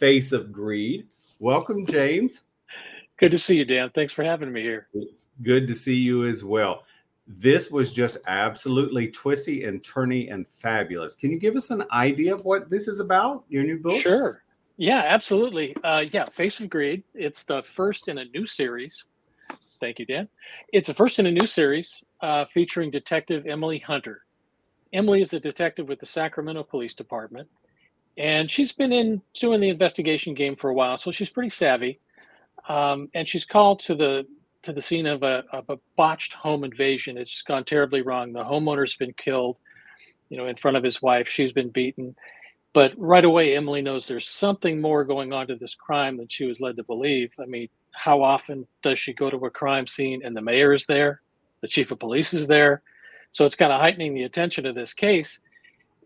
Face of Greed. Welcome, James. Good to see you, Dan. Thanks for having me here. It's good to see you as well. This was just absolutely twisty and turny and fabulous. Can you give us an idea of what this is about, your new book? Sure. Yeah, absolutely. Uh, yeah, Face of Greed. It's the first in a new series. Thank you, Dan. It's the first in a new series uh, featuring Detective Emily Hunter. Emily is a detective with the Sacramento Police Department, and she's been in doing the investigation game for a while, so she's pretty savvy. Um, and she's called to the to the scene of a, of a botched home invasion. It's gone terribly wrong. The homeowner's been killed, you know, in front of his wife. She's been beaten. But right away, Emily knows there's something more going on to this crime than she was led to believe. I mean, how often does she go to a crime scene and the mayor is there, the chief of police is there? So it's kind of heightening the attention of this case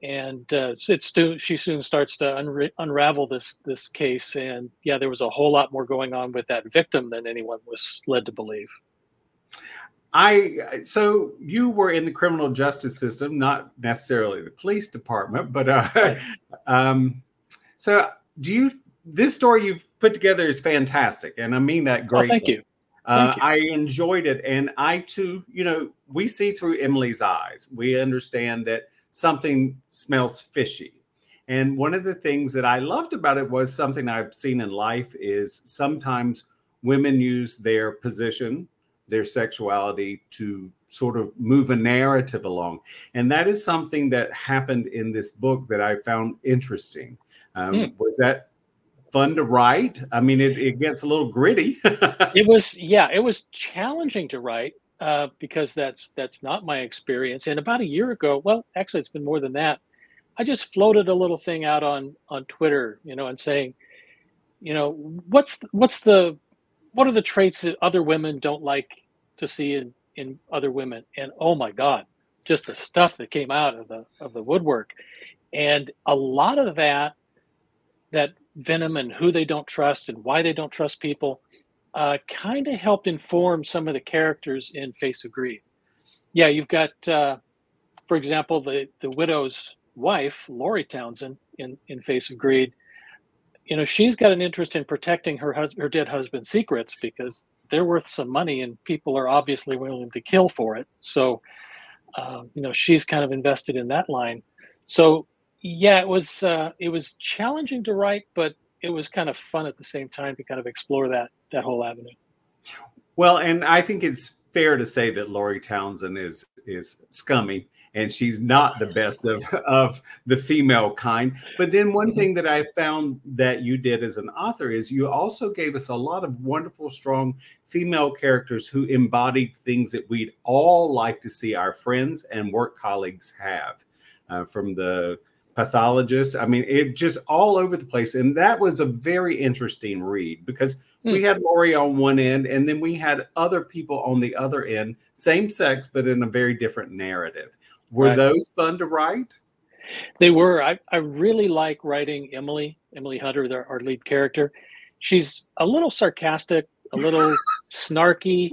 and uh, it's she soon starts to unra- unravel this this case and yeah there was a whole lot more going on with that victim than anyone was led to believe i so you were in the criminal justice system not necessarily the police department but uh, right. um, so do you this story you've put together is fantastic and i mean that great oh, thank you uh, I enjoyed it, and I too, you know, we see through Emily's eyes. We understand that something smells fishy. And one of the things that I loved about it was something I've seen in life is sometimes women use their position, their sexuality to sort of move a narrative along. And that is something that happened in this book that I found interesting. Um, mm. Was that fun to write? I mean, it, it gets a little gritty. it was, yeah, it was challenging to write uh, because that's that's not my experience. And about a year ago, well, actually, it's been more than that. I just floated a little thing out on on Twitter, you know, and saying, you know, what's what's the what are the traits that other women don't like to see in in other women? And oh my God, just the stuff that came out of the of the woodwork, and a lot of that that venom and who they don't trust and why they don't trust people uh, kind of helped inform some of the characters in Face of Greed. Yeah, you've got, uh, for example, the the widow's wife, Lori Townsend, in in Face of Greed. You know, she's got an interest in protecting her husband, her dead husband's secrets because they're worth some money, and people are obviously willing to kill for it. So, uh, you know, she's kind of invested in that line. So, yeah, it was uh, it was challenging to write, but it was kind of fun at the same time to kind of explore that that whole avenue. Well, and I think it's fair to say that Lori Townsend is is scummy and she's not the best of, of the female kind. But then one thing that I found that you did as an author is you also gave us a lot of wonderful, strong female characters who embodied things that we'd all like to see our friends and work colleagues have. Uh, from the pathologist. I mean, it just all over the place. And that was a very interesting read because hmm. we had Lori on one end and then we had other people on the other end, same sex, but in a very different narrative. Were right. those fun to write? They were. I, I really like writing Emily, Emily Hunter, our lead character. She's a little sarcastic, a little snarky,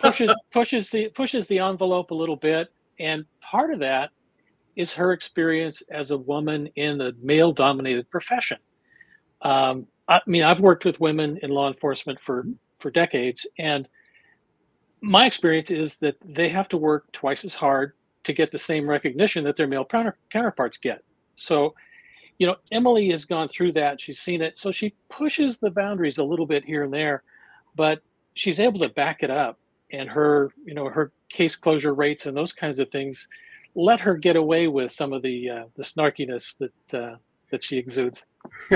pushes pushes the pushes the envelope a little bit. And part of that is her experience as a woman in a male dominated profession. Um, I mean, I've worked with women in law enforcement for, for decades, and my experience is that they have to work twice as hard to get the same recognition that their male counter, counterparts get. So, you know, Emily has gone through that. She's seen it. So she pushes the boundaries a little bit here and there, but she's able to back it up. And her, you know, her case closure rates and those kinds of things let her get away with some of the uh, the snarkiness that uh, that she exudes.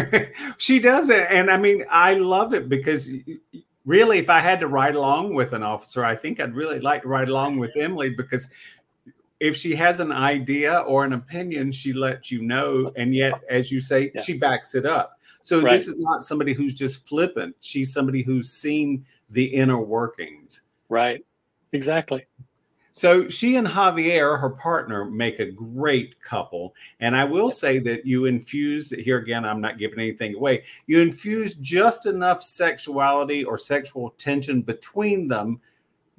she does it, and I mean, I love it because really, if I had to ride along with an officer, I think I'd really like to ride along with Emily because if she has an idea or an opinion, she lets you know, and yet, as you say, yeah. she backs it up. So Right. this is not somebody who's just flippant. She's somebody who's seen the inner workings. Right. Exactly. So she and Javier, her partner, make a great couple. And I will say that you infused here again, I'm not giving anything away. You infused just enough sexuality or sexual tension between them.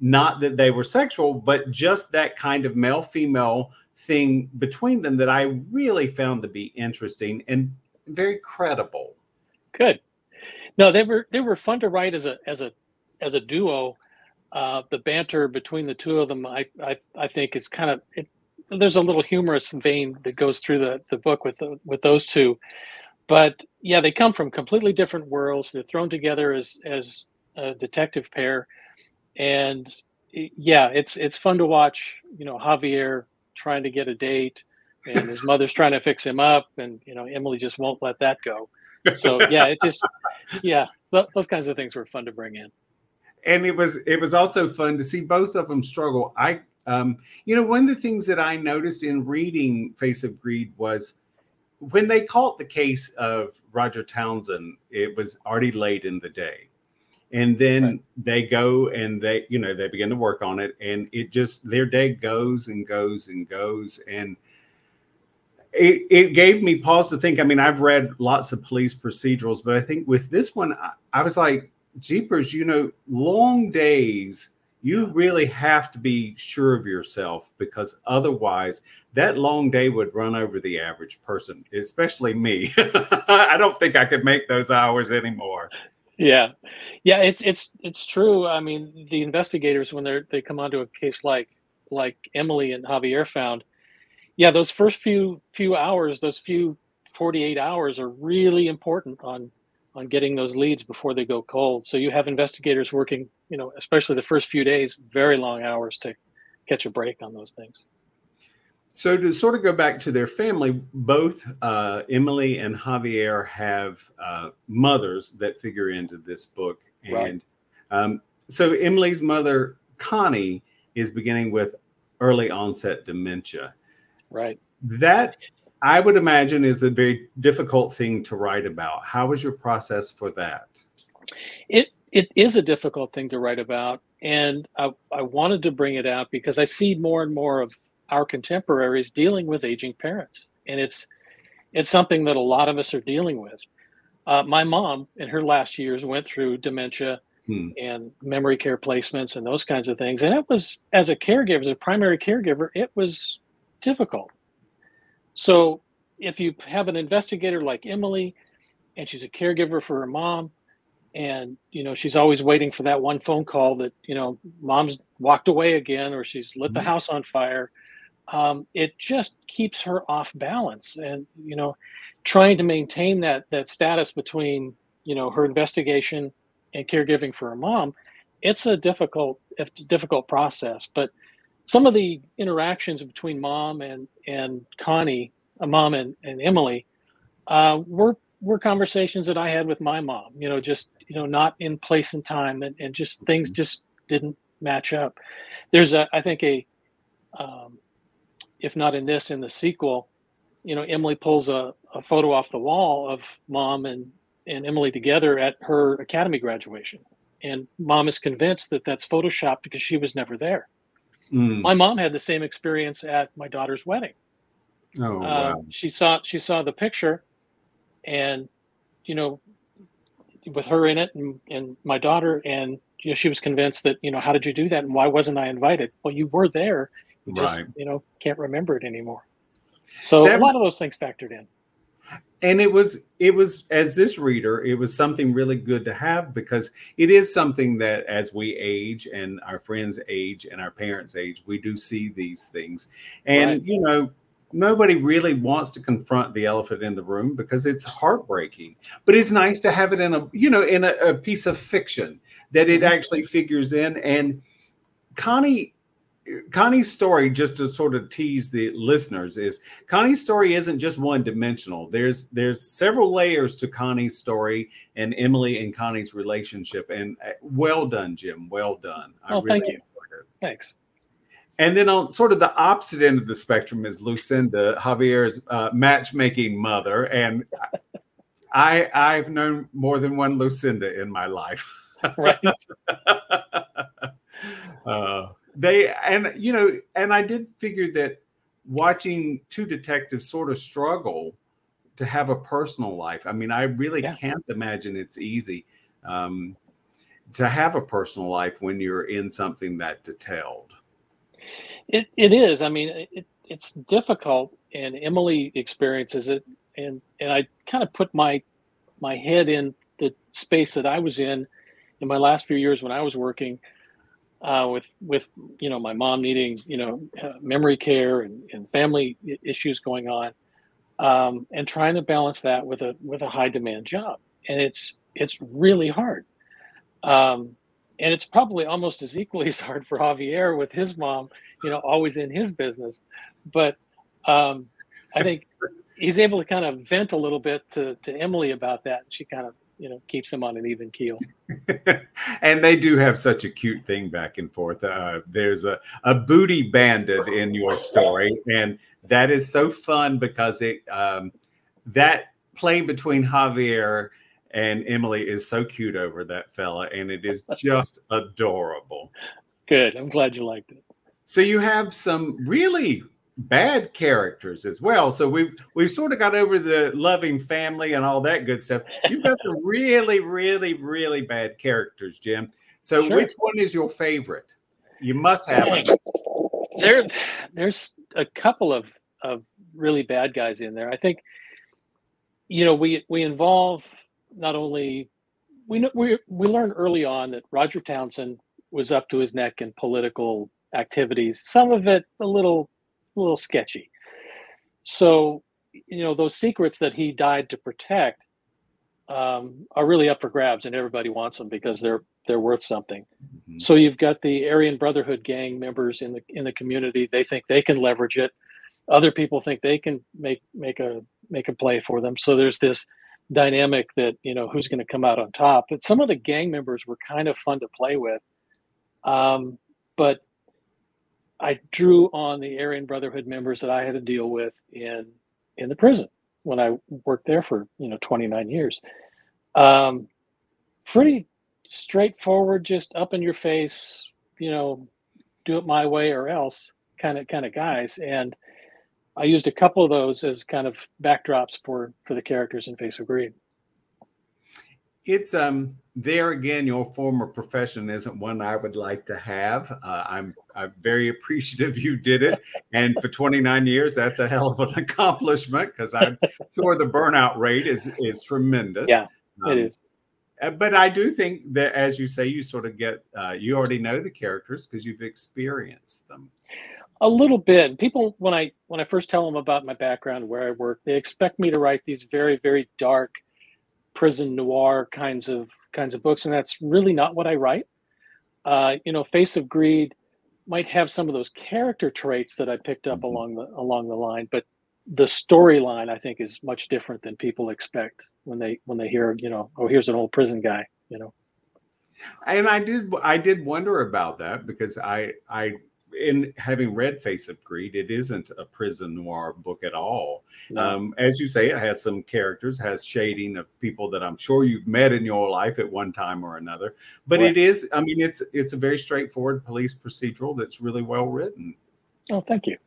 Not that they were sexual, but just that kind of male female thing between them that I really found to be interesting and very credible. Good. No, they were they were fun to write as a as a as a duo. Uh, the banter between the two of them, I I, I think, is kind of it, there's a little humorous vein that goes through the, the book with the, with those two. But yeah, they come from completely different worlds. They're thrown together as as a detective pair, and yeah, it's it's fun to watch. You know, Javier trying to get a date, and his mother's trying to fix him up, and you know, Emily just won't let that go. So yeah, it just yeah, those kinds of things were fun to bring in. And it was it was also fun to see both of them struggle. I um you know one of the things that i noticed in reading face of greed was when they caught the case of roger townsend it was already late in the day. And then Right. they go and they you know they begin to work on it and it just their day goes and goes and goes. And it, it gave me pause to think. I mean i've read lots of police procedurals but i think with this one i, I was like jeepers you know long days you really have to be sure of yourself because otherwise that long day would run over the average person especially me. I don't think i could make those hours anymore. Yeah, yeah, it's it's it's true. I mean, the investigators when they're they come onto a case like like Emily and Javier found, yeah, those first few few hours, those few forty eight hours are really important on on getting those leads before they go cold. So you have investigators working, you know, especially the first few days, very long hours to catch a break on those things. So to sort of go back to their family, both uh, Emily and Javier have uh, mothers that figure into this book, Right. and um, so Emily's mother Connie is beginning with early onset dementia. Right. That I would imagine is a very difficult thing to write about. How was your process for that? It it is a difficult thing to write about, and I, I wanted to bring it out because I see more and more of our contemporaries dealing with aging parents, and it's it's something that a lot of us are dealing with. Uh, my mom, in her last years, went through dementia Hmm. and memory care placements and those kinds of things, and it was as a caregiver, as a primary caregiver, it was difficult. So if you have an investigator like Emily, and she's a caregiver for her mom, and you know she's always waiting for that one phone call that you know mom's walked away again or she's lit the Mhm. house on fire um, it just keeps her off balance and you know trying to maintain that that status between you know her investigation and caregiving for her mom it's a difficult it's a difficult process but some of the interactions between mom and and connie uh, mom and, and emily uh, were were conversations that I had with my mom, you know, just, you know, not in place and time and, and just things just didn't match up. There's a, I think a, um, if not in this, in the sequel, you know, Emily pulls a, a photo off the wall of mom and, and Emily together at her academy graduation. And mom is convinced that that's photoshopped because she was never there. Mm. My mom had the same experience at my daughter's wedding. Oh, Uh, wow. she saw she saw the picture and you know with her in it and, and my daughter and you know she was convinced that you know how did you do that and why wasn't i invited well you were there you just you know can't remember it anymore so That- a lot of those things factored in and it was it was as this reader it was something really good to have because it is something that as we age and our friends age and our parents age we do see these things and Right. you know nobody really wants to confront the elephant in the room because it's heartbreaking but it's nice to have it in a you know in a, a piece of fiction that it Mhm. actually figures in and connie Connie's story, just to sort of tease the listeners, is Connie's story isn't just one dimensional. There's there's several layers to Connie's story and Emily and Connie's relationship. And uh, well done, Jim. Well done. Oh, thank you. thanks And then on sort of the opposite end of the spectrum is Lucinda, Javier's uh, matchmaking mother, and. I- I I've known more than one Lucinda in my life. right. uh, they and you know, and I did figure that watching two detectives sort of struggle to have a personal life. I mean, I really yeah. can't imagine it's easy um, to have a personal life when you're in something that detailed. It it is. I mean, it, it's difficult, and Emily experiences it, and and I kind of put my my head in the space that I was in in my last few years when I was working uh, with with you know my mom needing you know uh, memory care and, and family issues going on, um, and trying to balance that with a with a high demand job, and it's it's really hard. Um, and it's probably almost as equally as hard for Javier with his mom, you know, always in his business. But um, I think he's able to kind of vent a little bit to, to Emily about that. She kind of, you know, keeps them on an even keel. and they do have such a cute thing back and forth. Uh, there's a, a booty bandit in your story. And that is so fun because it, um, that play between Javier and Emily is so cute over that fella, and it is just adorable. Good. I'm glad you liked it. So you have some really bad characters as well. So we've we've sort of got over the loving family and all that good stuff. You've got some really, really, really bad characters, Jim. So sure. which one is your favorite? You must have one. There, there's a couple of of really bad guys in there. I think, you know, we we involve not only we know we we learn early on that Roger Townsend was up to his neck in political activities. Some of it a little a little sketchy. So, you know, those secrets that he died to protect um, are really up for grabs, and everybody wants them because they're they're worth something. Mm-hmm. So you've got the Aryan Brotherhood gang members in the in the community. They think they can leverage it. Other people think they can make make a make a play for them. So there's this dynamic that you know who's going to come out on top. But some of the gang members were kind of fun to play with. Um, but I drew on the Aryan Brotherhood members that I had to deal with in in the prison when I worked there for you know 29 years. Um, pretty straightforward, just up in your face, you know, do it my way or else kind of kind of guys. And I used a couple of those as kind of backdrops for for the characters in Face of Greed. It's um there again. Your former profession isn't one I would like to have. Uh, I'm I'm very appreciative you did it, and for 29 years, that's a hell of an accomplishment because I'm sure the burnout rate is is tremendous. Yeah, um, it is. Uh, but I do think that, as you say, you sort of get uh, you already know the characters because you've experienced them a little bit people when i when i first tell them about my background where i work they expect me to write these very very dark prison noir kinds of kinds of books and that's really not what i write uh, you know face of greed might have some of those character traits that i picked up mm-hmm. along the along the line but the storyline i think is much different than people expect when they when they hear you know oh here's an old prison guy you know and i did i did wonder about that because i i in having read Face of Greed, it isn't a prison noir book at all. No. Um, as you say, it has some characters, has shading of people that I'm sure you've met in your life at one time or another. But right. it is, I mean, it's it's a very straightforward police procedural that's really well written. Oh, thank you.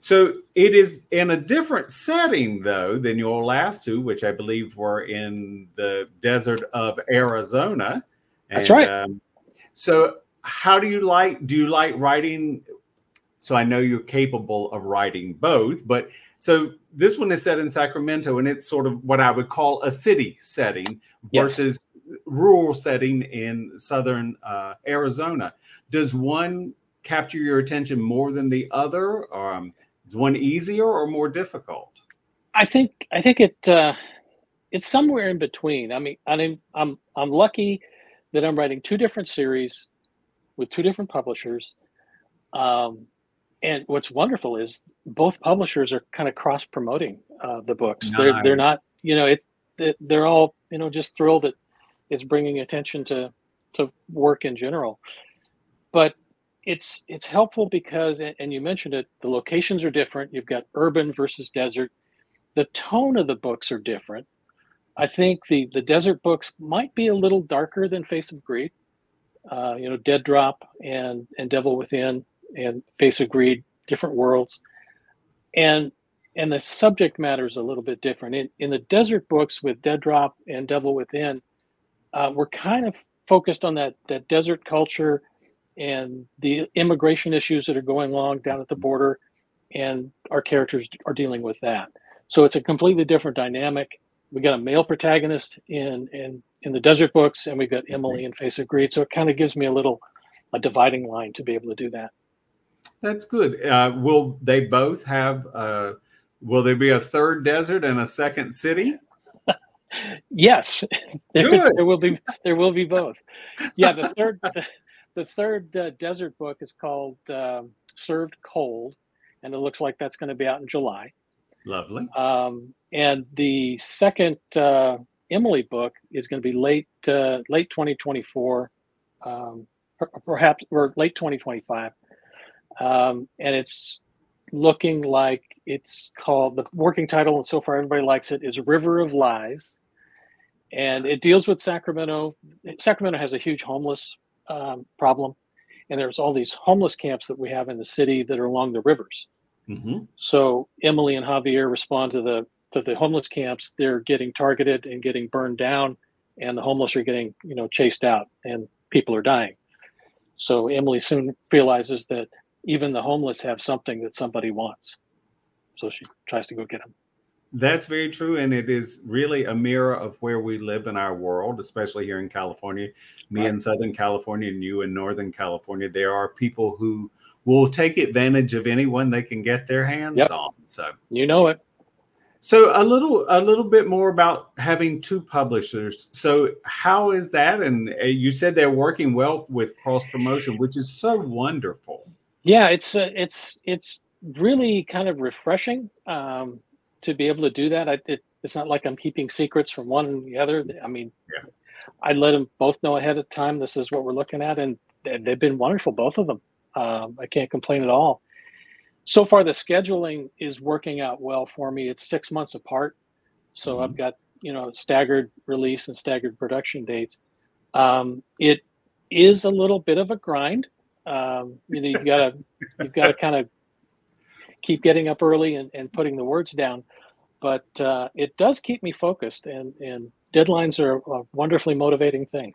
So it is in a different setting, though, than your last two, which I believe were in the desert of Arizona. And, That's right. Um, so how do you like do you like writing? So i know you're capable of writing both but so this one is set in sacramento and it's sort of what i would call a city setting versus yes. rural setting in southern uh, arizona. Does one capture your attention more than the other? Um, is one easier or more difficult? I think i think it uh, it's somewhere in between. I mean i mean i'm i'm lucky that i'm writing two different series with two different publishers. Um, and what's wonderful is both publishers are kind of cross promoting uh, the books. Nice. They're they're not you know it, it, they're all you know just thrilled that it's bringing attention to to work in general. But it's it's helpful because and you mentioned it the locations are different. You've got urban versus desert. The tone of the books are different. I think the the desert books might be a little darker than Face of Greed. Uh, you know, Dead Drop and and Devil Within and Face of Greed, different worlds, and and the subject matter is a little bit different. In in the desert books with Dead Drop and Devil Within, uh, we're kind of focused on that that desert culture and the immigration issues that are going along down at the border, and our characters are dealing with that. So it's a completely different dynamic we got a male protagonist in in in the desert books and we've got emily in face of greed. So it kind of gives me a little a dividing line to be able to do that. That's good. Uh, will they both have uh, will there be a third desert and a second city? Yes. There, there, will be there will be both. Yeah the third the, the third uh, desert book is called um, served cold and it looks like that's going to be out in july. Lovely. Um, and the second uh, Emily book is going to be late uh, late 2024, um, perhaps or late 2025, um, and it's looking like it's called the working title, and so far everybody likes it is River of Lies, and it deals with Sacramento. Sacramento has a huge homeless um, problem, and there's all these homeless camps that we have in the city that are along the rivers. Mm-hmm. So Emily and Javier respond to the to the homeless camps. They're getting targeted and getting burned down, and the homeless are getting you know chased out, and people are dying. So Emily soon realizes that even the homeless have something that somebody wants. So she tries to go get them. That's very true. And it is really a mirror of where we live in our world, especially here in California. Me right. in Southern California and you in Northern California. There are people who will take advantage of anyone they can get their hands yep. on. So you know it. So a little a little bit more about having two publishers. So how is that? And uh, you said they're working well with cross promotion, which is so wonderful. Yeah, it's uh, it's it's really kind of refreshing um, to be able to do that. I, it, it's not like I'm keeping secrets from one and the other. I mean, yeah. I let them both know ahead of time. This is what we're looking at, and they've been wonderful, both of them. Um, I can't complain at all. So far, the scheduling is working out well for me. It's six months apart, so mm-hmm. I've got you know staggered release and staggered production dates. Um, it is a little bit of a grind. Um, you know, you've got to you've got to kind of keep getting up early and, and putting the words down, but uh, it does keep me focused. And and deadlines are a wonderfully motivating thing.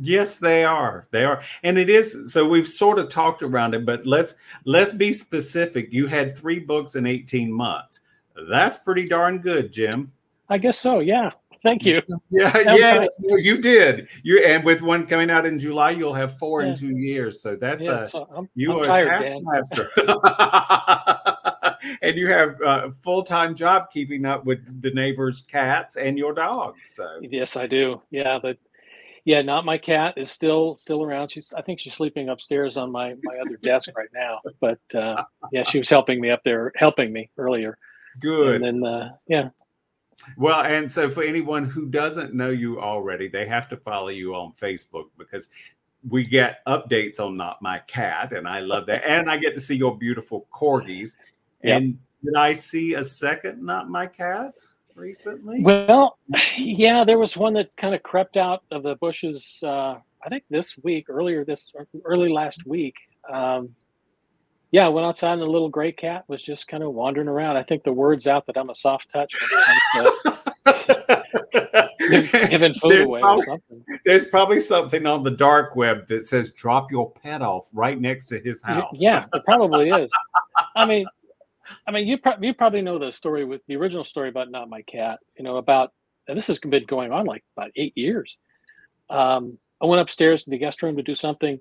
Yes, they are. They are. And it is so we've sort of talked around it, but let's let's be specific. You had 3 books in 18 months. That's pretty darn good, Jim. I guess so. Yeah. Thank you. Yeah, yeah, you did. You and with one coming out in July, you'll have four yeah. in two years. So that's yeah, a so you I'm are tired, a taskmaster, and you have uh, a full time job keeping up with the neighbors' cats and your dogs. So yes, I do. Yeah, but yeah, not my cat is still still around. She's I think she's sleeping upstairs on my my other desk right now. But uh, yeah, she was helping me up there, helping me earlier. Good. And then uh, yeah. Well, and so for anyone who doesn't know you already, they have to follow you on Facebook because we get updates on Not My Cat, and I love that. And I get to see your beautiful corgis. And yep. did I see a second Not My Cat? Recently? Well, yeah, there was one that kind of crept out of the bushes. Uh, I think this week, earlier this, early last week. Um, yeah, I went outside and the little gray cat was just kind of wandering around. I think the word's out that I'm a soft touch. giving food there's away probably, or something. There's probably something on the dark web that says drop your pet off right next to his house. Yeah, it probably is. I mean, I mean, you pro- you probably know the story with the original story about not my cat. You know about and this has been going on like about eight years. Um, I went upstairs to the guest room to do something,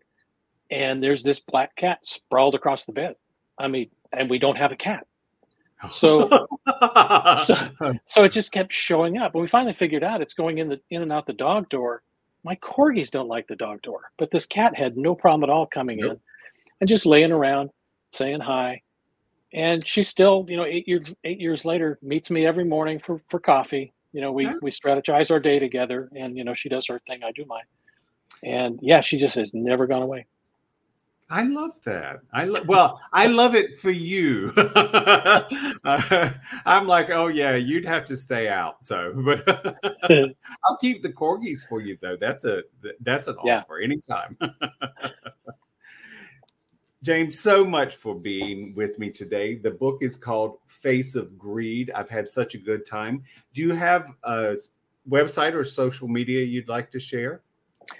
and there's this black cat sprawled across the bed. I mean, and we don't have a cat. So, so, so it just kept showing up. And we finally figured out it's going in the in and out the dog door. My corgis don't like the dog door, but this cat had no problem at all coming nope. in and just laying around, saying hi, and she still, you know, eight years eight years later, meets me every morning for for coffee. You know, we we strategize our day together, and you know, she does her thing, I do mine. And yeah, she just has never gone away. I love that. I lo- well, I love it for you. uh, I'm like, oh yeah, you'd have to stay out. So, but I'll keep the corgis for you though. That's a that's an yeah. offer anytime. James, so much for being with me today. The book is called Face of Greed. I've had such a good time. Do you have a website or social media you'd like to share?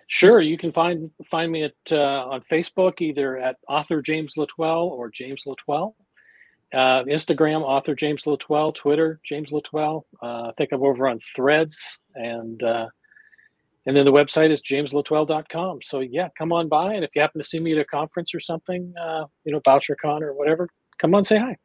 Sure, you can find find me at uh, on Facebook either at author James L'Etoile or James L'Etoile. Uh, Instagram author James L'Etoile, Twitter James L'Etoile. Uh, I think I'm over on Threads and uh, and then the website is jamesletoile.com. So yeah, come on by, and if you happen to see me at a conference or something, uh, you know, BoucherCon or whatever, come on, say hi.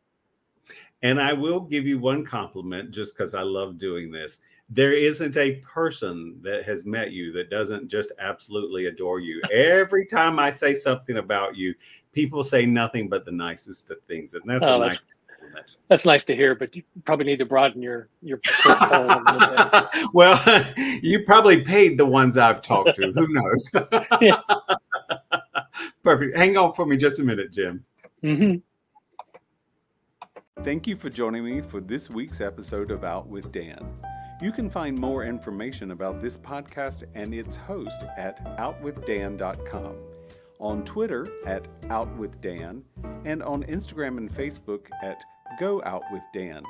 And I will give you one compliment just because I love doing this there isn't a person that has met you that doesn't just absolutely adore you. Every time I say something about you, people say nothing but the nicest of things, and that's oh, a that's, nice. That's nice to hear, but you probably need to broaden your your. well, you probably paid the ones I've talked to. Who knows? Perfect. Hang on for me just a minute, Jim. Mm-hmm. Thank you for joining me for this week's episode of Out with Dan. You can find more information about this podcast and its host at outwithdan.com, on Twitter at outwithdan, and on Instagram and Facebook at Go Out with Dan.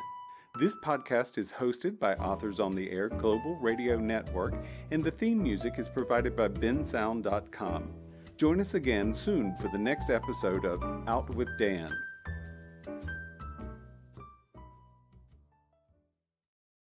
This podcast is hosted by Authors on the Air Global Radio Network, and the theme music is provided by bensound.com. Join us again soon for the next episode of Out with Dan.